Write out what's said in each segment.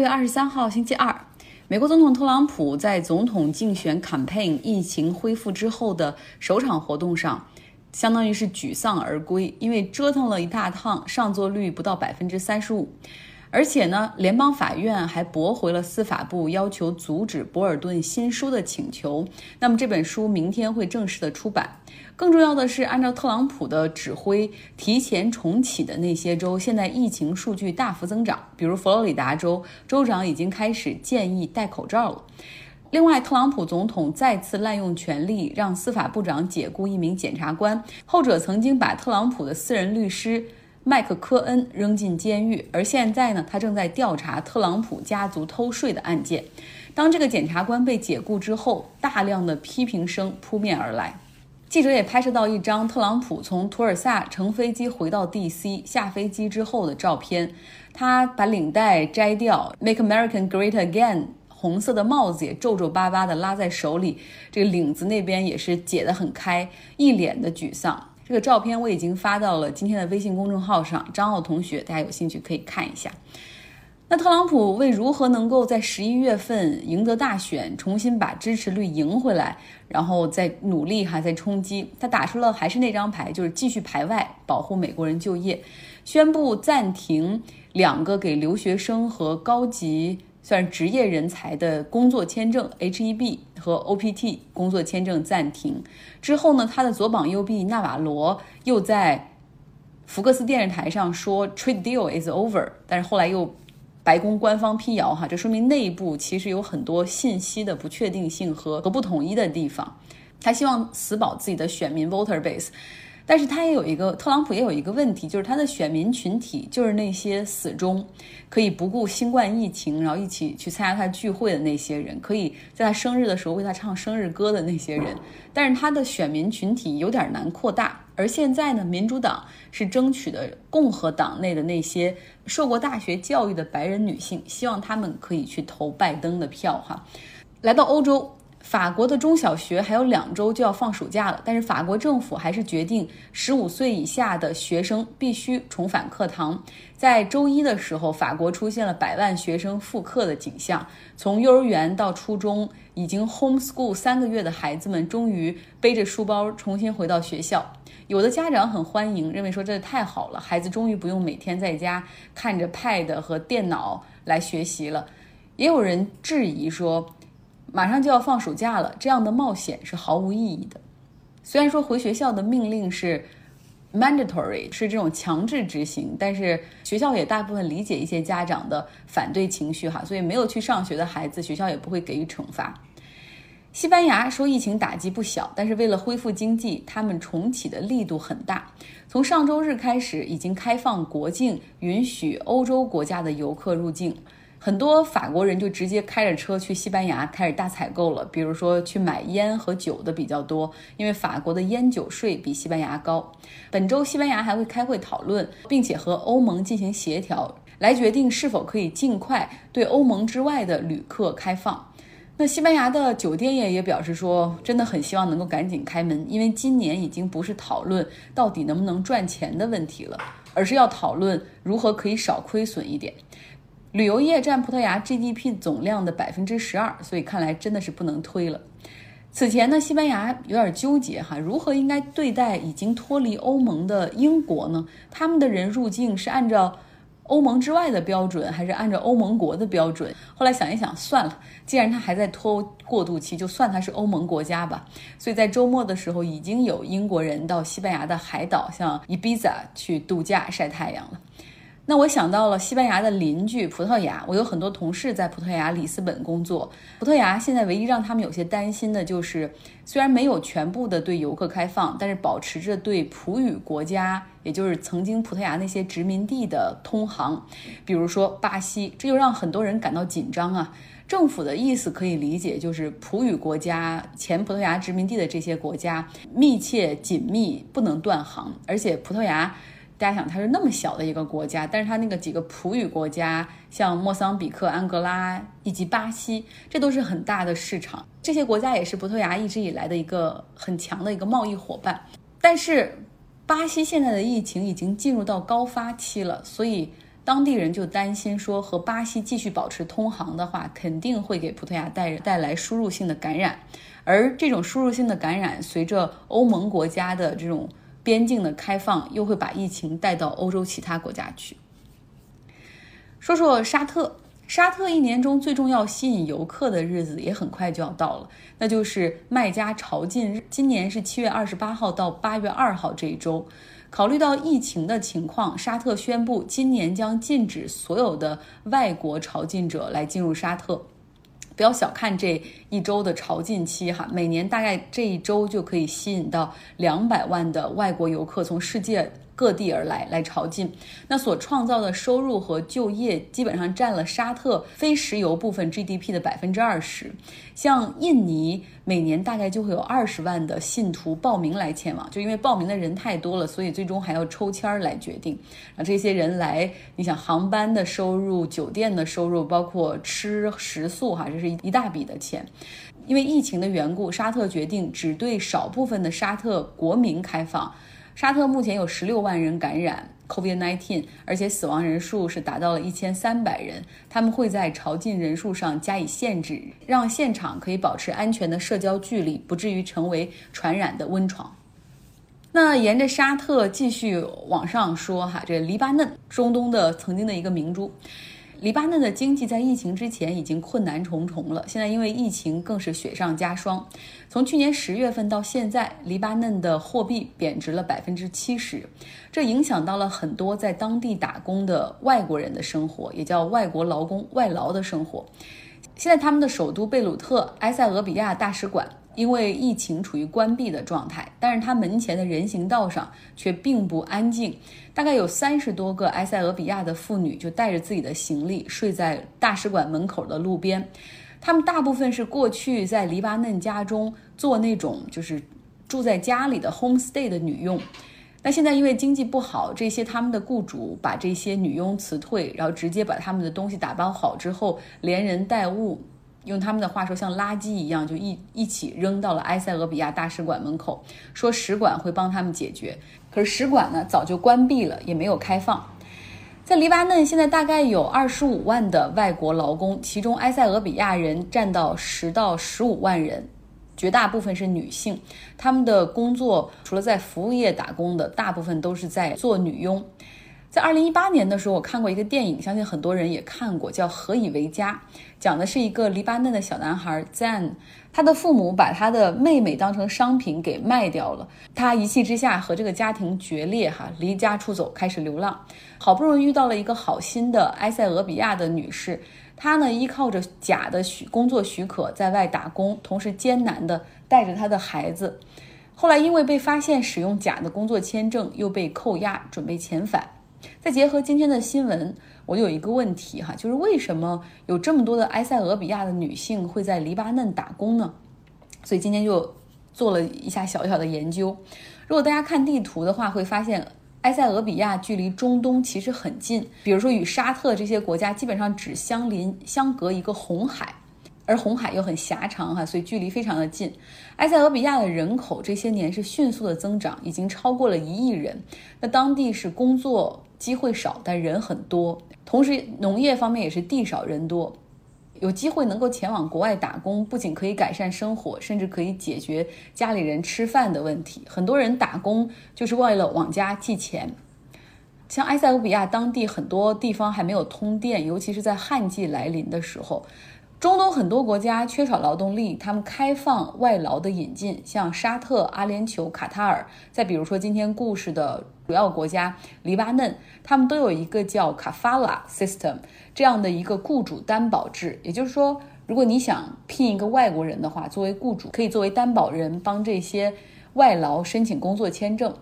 六月二十三号星期二，美国总统特朗普在总统竞选 campaign 疫情恢复之后的首场活动上，相当于是沮丧而归，因为折腾了一大趟，上座率不到百分之三十五。而且呢，联邦法院还驳回了司法部要求阻止博尔顿新书的请求。那么这本书明天会正式的出版。更重要的是，按照特朗普的指挥，提前重启的那些州，现在疫情数据大幅增长。比如佛罗里达州州长已经开始建议戴口罩了。另外，特朗普总统再次滥用权力，让司法部长解雇一名检察官，后者曾经把特朗普的私人律师。麦克科恩扔进监狱，而现在呢，他正在调查特朗普家族偷税的案件。当这个检察官被解雇之后，大量的批评声扑面而来。记者也拍摄到一张特朗普从图尔萨乘飞机回到 D.C. 下飞机之后的照片。他把领带摘掉，Make America Great Again，红色的帽子也皱皱巴巴的拉在手里，这个领子那边也是解得很开，一脸的沮丧。这个照片我已经发到了今天的微信公众号上，张奥同学，大家有兴趣可以看一下。那特朗普为如何能够在十一月份赢得大选，重新把支持率赢回来，然后再努力哈，再冲击，他打出了还是那张牌，就是继续排外，保护美国人就业，宣布暂停两个给留学生和高级。算职业人才的工作签证 H-1B 和 OPT 工作签证暂停之后呢，他的左膀右臂纳瓦罗又在福克斯电视台上说 Trade deal is over，但是后来又白宫官方辟谣哈，这说明内部其实有很多信息的不确定性和和不统一的地方。他希望死保自己的选民 voter base。但是他也有一个，特朗普也有一个问题，就是他的选民群体就是那些死忠，可以不顾新冠疫情，然后一起去参加他聚会的那些人，可以在他生日的时候为他唱生日歌的那些人。但是他的选民群体有点难扩大。而现在呢，民主党是争取的共和党内的那些受过大学教育的白人女性，希望他们可以去投拜登的票哈。来到欧洲。法国的中小学还有两周就要放暑假了，但是法国政府还是决定十五岁以下的学生必须重返课堂。在周一的时候，法国出现了百万学生复课的景象，从幼儿园到初中，已经 homeschool 三个月的孩子们终于背着书包重新回到学校。有的家长很欢迎，认为说这太好了，孩子终于不用每天在家看着 pad 和电脑来学习了。也有人质疑说。马上就要放暑假了，这样的冒险是毫无意义的。虽然说回学校的命令是 mandatory，是这种强制执行，但是学校也大部分理解一些家长的反对情绪哈，所以没有去上学的孩子，学校也不会给予惩罚。西班牙受疫情打击不小，但是为了恢复经济，他们重启的力度很大。从上周日开始，已经开放国境，允许欧洲国家的游客入境。很多法国人就直接开着车去西班牙开始大采购了，比如说去买烟和酒的比较多，因为法国的烟酒税比西班牙高。本周西班牙还会开会讨论，并且和欧盟进行协调，来决定是否可以尽快对欧盟之外的旅客开放。那西班牙的酒店业也表示说，真的很希望能够赶紧开门，因为今年已经不是讨论到底能不能赚钱的问题了，而是要讨论如何可以少亏损一点。旅游业占葡萄牙 GDP 总量的百分之十二，所以看来真的是不能推了。此前呢，西班牙有点纠结哈，如何应该对待已经脱离欧盟的英国呢？他们的人入境是按照欧盟之外的标准，还是按照欧盟国的标准？后来想一想，算了，既然他还在拖过渡期，就算他是欧盟国家吧。所以在周末的时候，已经有英国人到西班牙的海岛，像伊比萨去度假晒太阳了。那我想到了西班牙的邻居葡萄牙，我有很多同事在葡萄牙里斯本工作。葡萄牙现在唯一让他们有些担心的就是，虽然没有全部的对游客开放，但是保持着对葡语国家，也就是曾经葡萄牙那些殖民地的通航，比如说巴西，这就让很多人感到紧张啊。政府的意思可以理解，就是葡语国家、前葡萄牙殖民地的这些国家密切紧密，不能断航，而且葡萄牙。大家想，它是那么小的一个国家，但是它那个几个葡语国家，像莫桑比克、安哥拉以及巴西，这都是很大的市场。这些国家也是葡萄牙一直以来的一个很强的一个贸易伙伴。但是，巴西现在的疫情已经进入到高发期了，所以当地人就担心说，和巴西继续保持通航的话，肯定会给葡萄牙带带来输入性的感染，而这种输入性的感染，随着欧盟国家的这种边境的开放，又会把疫情带到欧洲其他国家去。说说沙特，沙特一年中最重要吸引游客的日子也很快就要到了，那就是麦加朝觐日，今年是七月二十八号到八月二号这一周。考虑到疫情的情况，沙特宣布今年将禁止所有的外国朝觐者来进入沙特。不要小看这一周的潮进期哈，每年大概这一周就可以吸引到两百万的外国游客从世界。各地而来来朝觐，那所创造的收入和就业基本上占了沙特非石油部分 GDP 的百分之二十。像印尼每年大概就会有二十万的信徒报名来前往，就因为报名的人太多了，所以最终还要抽签儿来决定。啊，这些人来，你想航班的收入、酒店的收入，包括吃食宿，哈，这是一大笔的钱。因为疫情的缘故，沙特决定只对少部分的沙特国民开放。沙特目前有十六万人感染 COVID-19，而且死亡人数是达到了一千三百人。他们会在朝觐人数上加以限制，让现场可以保持安全的社交距离，不至于成为传染的温床。那沿着沙特继续往上说，哈，这黎巴嫩，中东的曾经的一个明珠。黎巴嫩的经济在疫情之前已经困难重重了，现在因为疫情更是雪上加霜。从去年十月份到现在，黎巴嫩的货币贬值了百分之七十，这影响到了很多在当地打工的外国人的生活，也叫外国劳工外劳的生活。现在他们的首都贝鲁特埃塞俄比亚大使馆。因为疫情处于关闭的状态，但是它门前的人行道上却并不安静。大概有三十多个埃塞俄比亚的妇女就带着自己的行李睡在大使馆门口的路边。他们大部分是过去在黎巴嫩家中做那种就是住在家里的 home stay 的女佣。那现在因为经济不好，这些他们的雇主把这些女佣辞退，然后直接把他们的东西打包好之后，连人带物。用他们的话说，像垃圾一样，就一一起扔到了埃塞俄比亚大使馆门口，说使馆会帮他们解决。可是使馆呢，早就关闭了，也没有开放。在黎巴嫩，现在大概有二十五万的外国劳工，其中埃塞俄比亚人占到十到十五万人，绝大部分是女性。他们的工作除了在服务业打工的，大部分都是在做女佣。在二零一八年的时候，我看过一个电影，相信很多人也看过，叫《何以为家》，讲的是一个黎巴嫩的小男孩 Zan，他的父母把他的妹妹当成商品给卖掉了，他一气之下和这个家庭决裂，哈，离家出走，开始流浪。好不容易遇到了一个好心的埃塞俄比亚的女士，她呢依靠着假的许工作许可在外打工，同时艰难的带着她的孩子。后来因为被发现使用假的工作签证，又被扣押，准备遣返。再结合今天的新闻，我有一个问题哈，就是为什么有这么多的埃塞俄比亚的女性会在黎巴嫩打工呢？所以今天就做了一下小小的研究。如果大家看地图的话，会发现埃塞俄比亚距离中东其实很近，比如说与沙特这些国家基本上只相邻相隔一个红海，而红海又很狭长哈，所以距离非常的近。埃塞俄比亚的人口这些年是迅速的增长，已经超过了一亿人。那当地是工作。机会少，但人很多。同时，农业方面也是地少人多，有机会能够前往国外打工，不仅可以改善生活，甚至可以解决家里人吃饭的问题。很多人打工就是为了往家寄钱。像埃塞俄比亚当地很多地方还没有通电，尤其是在旱季来临的时候。中东很多国家缺少劳动力，他们开放外劳的引进，像沙特、阿联酋、卡塔尔，再比如说今天故事的主要国家黎巴嫩，他们都有一个叫卡法拉 system 这样的一个雇主担保制。也就是说，如果你想聘一个外国人的话，作为雇主可以作为担保人帮这些外劳申请工作签证。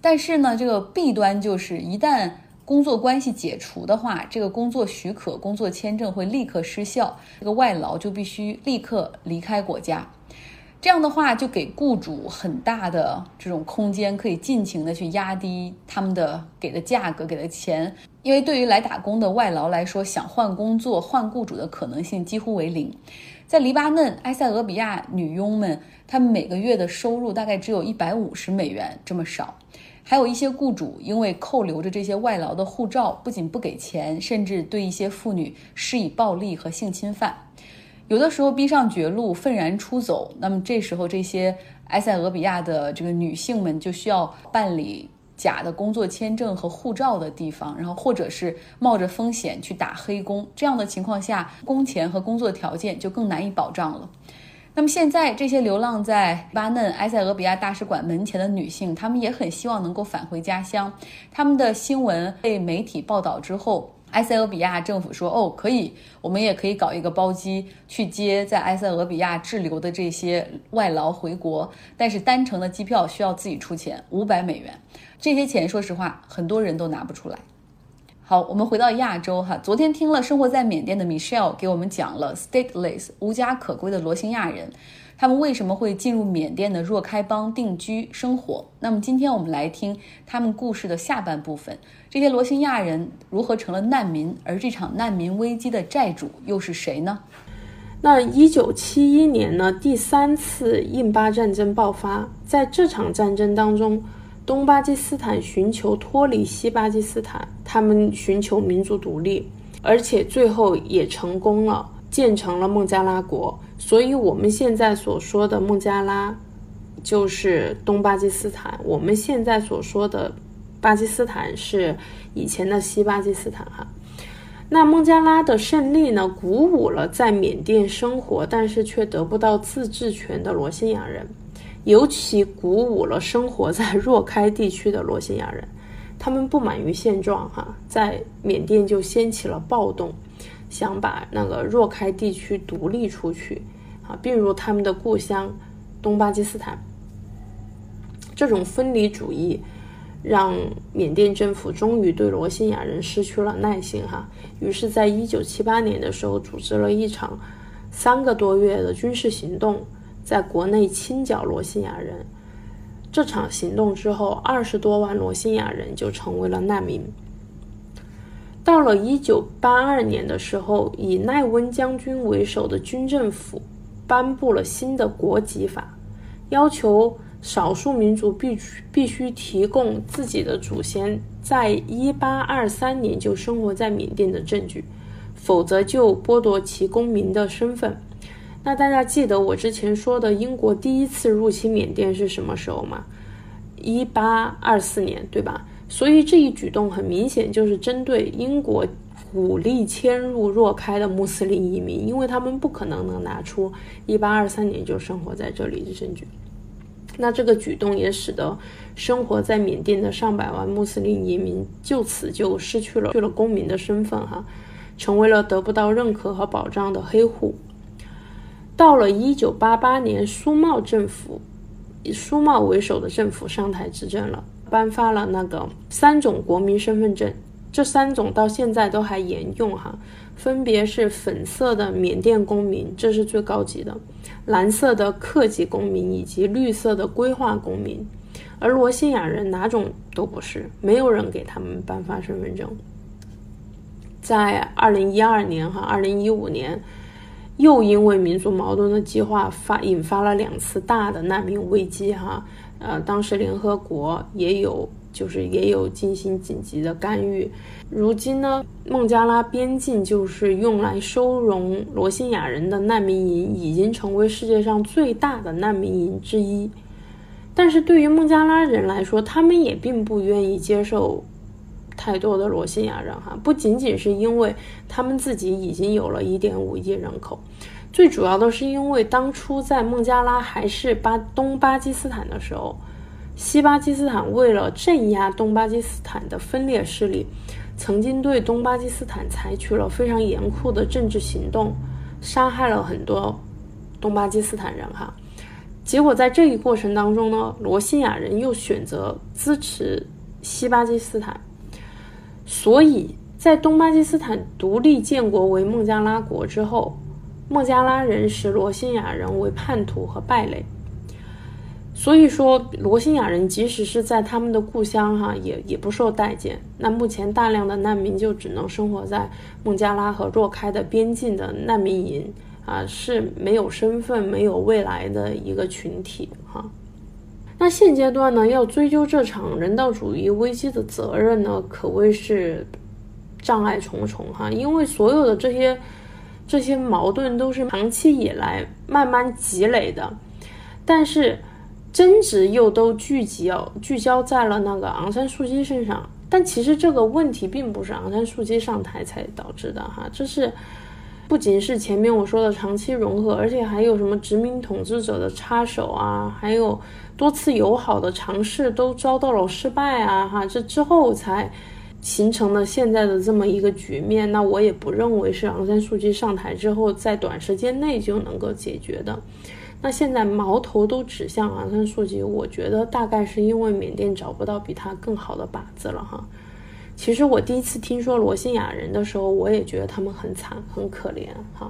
但是呢，这个弊端就是一旦工作关系解除的话，这个工作许可、工作签证会立刻失效，这个外劳就必须立刻离开国家。这样的话，就给雇主很大的这种空间，可以尽情的去压低他们的给的价格、给的钱。因为对于来打工的外劳来说，想换工作、换雇主的可能性几乎为零。在黎巴嫩、埃塞俄比亚女佣们，她们每个月的收入大概只有一百五十美元这么少。还有一些雇主因为扣留着这些外劳的护照，不仅不给钱，甚至对一些妇女施以暴力和性侵犯，有的时候逼上绝路，愤然出走。那么这时候，这些埃塞俄比亚的这个女性们就需要办理。假的工作签证和护照的地方，然后或者是冒着风险去打黑工，这样的情况下，工钱和工作条件就更难以保障了。那么现在，这些流浪在巴嫩埃塞俄比亚大使馆门前的女性，她们也很希望能够返回家乡。他们的新闻被媒体报道之后。埃塞俄比亚政府说：“哦，可以，我们也可以搞一个包机去接在埃塞俄比亚滞留的这些外劳回国，但是单程的机票需要自己出钱，五百美元。这些钱，说实话，很多人都拿不出来。”好，我们回到亚洲哈。昨天听了生活在缅甸的 Michelle 给我们讲了 stateless 无家可归的罗兴亚人。他们为什么会进入缅甸的若开邦定居生活？那么今天我们来听他们故事的下半部分：这些罗兴亚人如何成了难民？而这场难民危机的债主又是谁呢？那一九七一年呢？第三次印巴战争爆发，在这场战争当中，东巴基斯坦寻求脱离西巴基斯坦，他们寻求民族独立，而且最后也成功了，建成了孟加拉国。所以，我们现在所说的孟加拉，就是东巴基斯坦。我们现在所说的巴基斯坦是以前的西巴基斯坦哈。那孟加拉的胜利呢，鼓舞了在缅甸生活但是却得不到自治权的罗兴亚人，尤其鼓舞了生活在若开地区的罗兴亚人。他们不满于现状哈，在缅甸就掀起了暴动。想把那个若开地区独立出去，啊，并入他们的故乡东巴基斯坦。这种分离主义让缅甸政府终于对罗兴亚人失去了耐心，哈。于是，在一九七八年的时候，组织了一场三个多月的军事行动，在国内清剿罗兴亚人。这场行动之后，二十多万罗兴亚人就成为了难民。到了一九八二年的时候，以奈温将军为首的军政府颁布了新的国籍法，要求少数民族必须必须提供自己的祖先在一八二三年就生活在缅甸的证据，否则就剥夺其公民的身份。那大家记得我之前说的英国第一次入侵缅甸是什么时候吗？一八二四年，对吧？所以这一举动很明显就是针对英国鼓励迁入若开的穆斯林移民，因为他们不可能能拿出1823年就生活在这里的证据。那这个举动也使得生活在缅甸的上百万穆斯林移民就此就失去了去了公民的身份，哈，成为了得不到认可和保障的黑户。到了1988年，苏茂政府以苏茂为首的政府上台执政了。颁发了那个三种国民身份证，这三种到现在都还沿用哈，分别是粉色的缅甸公民，这是最高级的；蓝色的客籍公民以及绿色的规划公民。而罗兴亚人哪种都不是，没有人给他们颁发身份证。在二零一二年哈，二零一五年，又因为民族矛盾的激化发引发了两次大的难民危机哈。呃，当时联合国也有，就是也有进行紧急的干预。如今呢，孟加拉边境就是用来收容罗兴亚人的难民营，已经成为世界上最大的难民营之一。但是对于孟加拉人来说，他们也并不愿意接受太多的罗兴亚人哈，不仅仅是因为他们自己已经有了一点五亿人口。最主要的是，因为当初在孟加拉还是巴东巴基斯坦的时候，西巴基斯坦为了镇压东巴基斯坦的分裂势力，曾经对东巴基斯坦采取了非常严酷的政治行动，杀害了很多东巴基斯坦人哈。结果在这一过程当中呢，罗兴亚人又选择支持西巴基斯坦，所以在东巴基斯坦独立建国为孟加拉国之后。孟加拉人视罗兴亚人为叛徒和败类，所以说罗兴亚人即使是在他们的故乡哈，也也不受待见。那目前大量的难民就只能生活在孟加拉和若开的边境的难民营啊，是没有身份、没有未来的一个群体哈。那那现阶段呢，要追究这场人道主义危机的责任呢，可谓是障碍重重哈。因为所有的这些这些矛盾都是长期以来慢慢积累的，但是争执又都聚集哦聚焦在了那个昂山素季身上。但其实这个问题并不是昂山素季上台才导致的哈，这是。不仅是前面我说的长期融合，而且还有什么殖民统治者的插手啊，还有多次友好的尝试都遭到了失败啊，哈，这之后才形成了现在的这么一个局面。那我也不认为是昂山素季上台之后在短时间内就能够解决的。那现在矛头都指向昂山素季，我觉得大概是因为缅甸找不到比他更好的靶子了哈。其实我第一次听说罗兴亚人的时候，我也觉得他们很惨很可怜哈，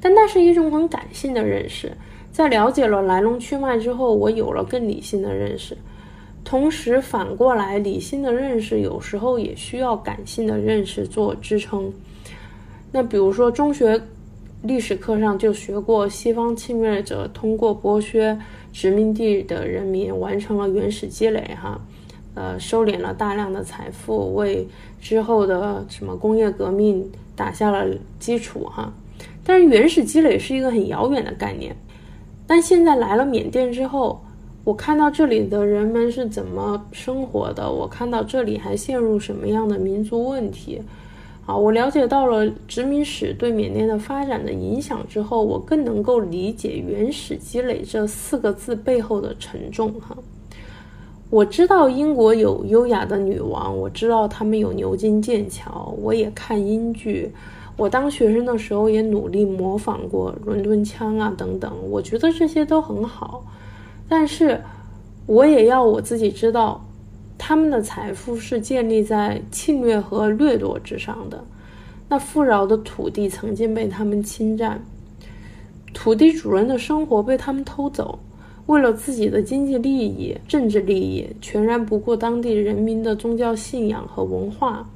但那是一种很感性的认识。在了解了来龙去脉之后，我有了更理性的认识。同时反过来，理性的认识有时候也需要感性的认识做支撑。那比如说中学历史课上就学过，西方侵略者通过剥削殖民地的人民，完成了原始积累哈。呃，收敛了大量的财富，为之后的什么工业革命打下了基础哈。但是原始积累是一个很遥远的概念。但现在来了缅甸之后，我看到这里的人们是怎么生活的，我看到这里还陷入什么样的民族问题，啊，我了解到了殖民史对缅甸的发展的影响之后，我更能够理解“原始积累”这四个字背后的沉重哈。我知道英国有优雅的女王，我知道他们有牛津、剑桥，我也看英剧。我当学生的时候也努力模仿过伦敦腔啊等等，我觉得这些都很好。但是，我也要我自己知道，他们的财富是建立在侵略和掠夺之上的。那富饶的土地曾经被他们侵占，土地主人的生活被他们偷走。为了自己的经济利益、政治利益，全然不顾当地人民的宗教信仰和文化，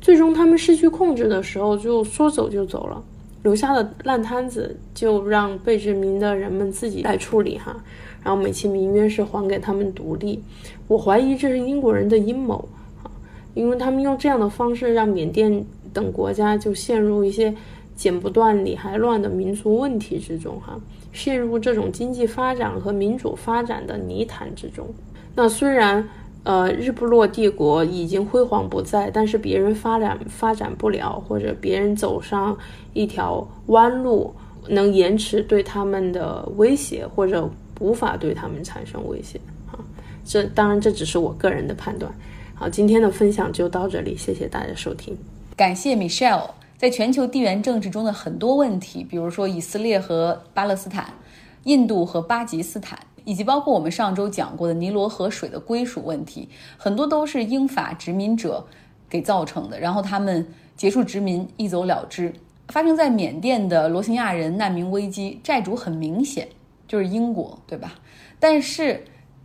最终他们失去控制的时候，就说走就走了，留下的烂摊子就让被殖民的人们自己来处理哈，然后美其名曰是还给他们独立。我怀疑这是英国人的阴谋啊，因为他们用这样的方式让缅甸等国家就陷入一些剪不断理还乱的民族问题之中哈。陷入这种经济发展和民主发展的泥潭之中。那虽然，呃，日不落帝国已经辉煌不再，但是别人发展发展不了，或者别人走上一条弯路，能延迟对他们的威胁，或者无法对他们产生威胁啊。这当然这只是我个人的判断。好，今天的分享就到这里，谢谢大家收听，感谢 Michelle。在全球地缘政治中的很多问题，比如说以色列和巴勒斯坦、印度和巴基斯坦，以及包括我们上周讲过的尼罗河水的归属问题，很多都是英法殖民者给造成的。然后他们结束殖民，一走了之。发生在缅甸的罗兴亚人难民危机，债主很明显就是英国，对吧？但是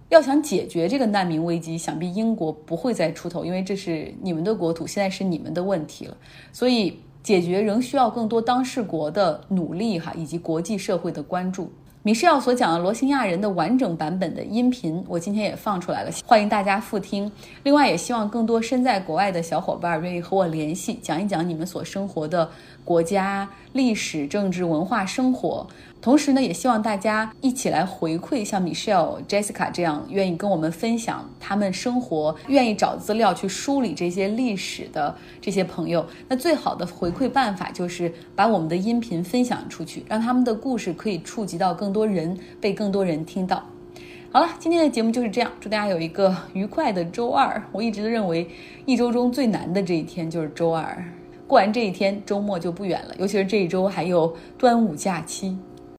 要想解决这个难民危机，想必英国不会再出头，因为这是你们的国土，现在是你们的问题了，所以。解决仍需要更多当事国的努力哈，以及国际社会的关注。米歇尔所讲的罗兴亚人的完整版本的音频，我今天也放出来了，欢迎大家复听。另外，也希望更多身在国外的小伙伴愿意和我联系，讲一讲你们所生活的国家历史、政治、文化、生活。同时呢，也希望大家一起来回馈像 Michelle、Jessica 这样愿意跟我们分享他们生活、愿意找资料去梳理这些历史的这些朋友。那最好的回馈办法就是把我们的音频分享出去，让他们的故事可以触及到更多人，被更多人听到。好了，今天的节目就是这样，祝大家有一个愉快的周二。我一直都认为一周中最难的这一天就是周二，过完这一天，周末就不远了，尤其是这一周还有端午假期。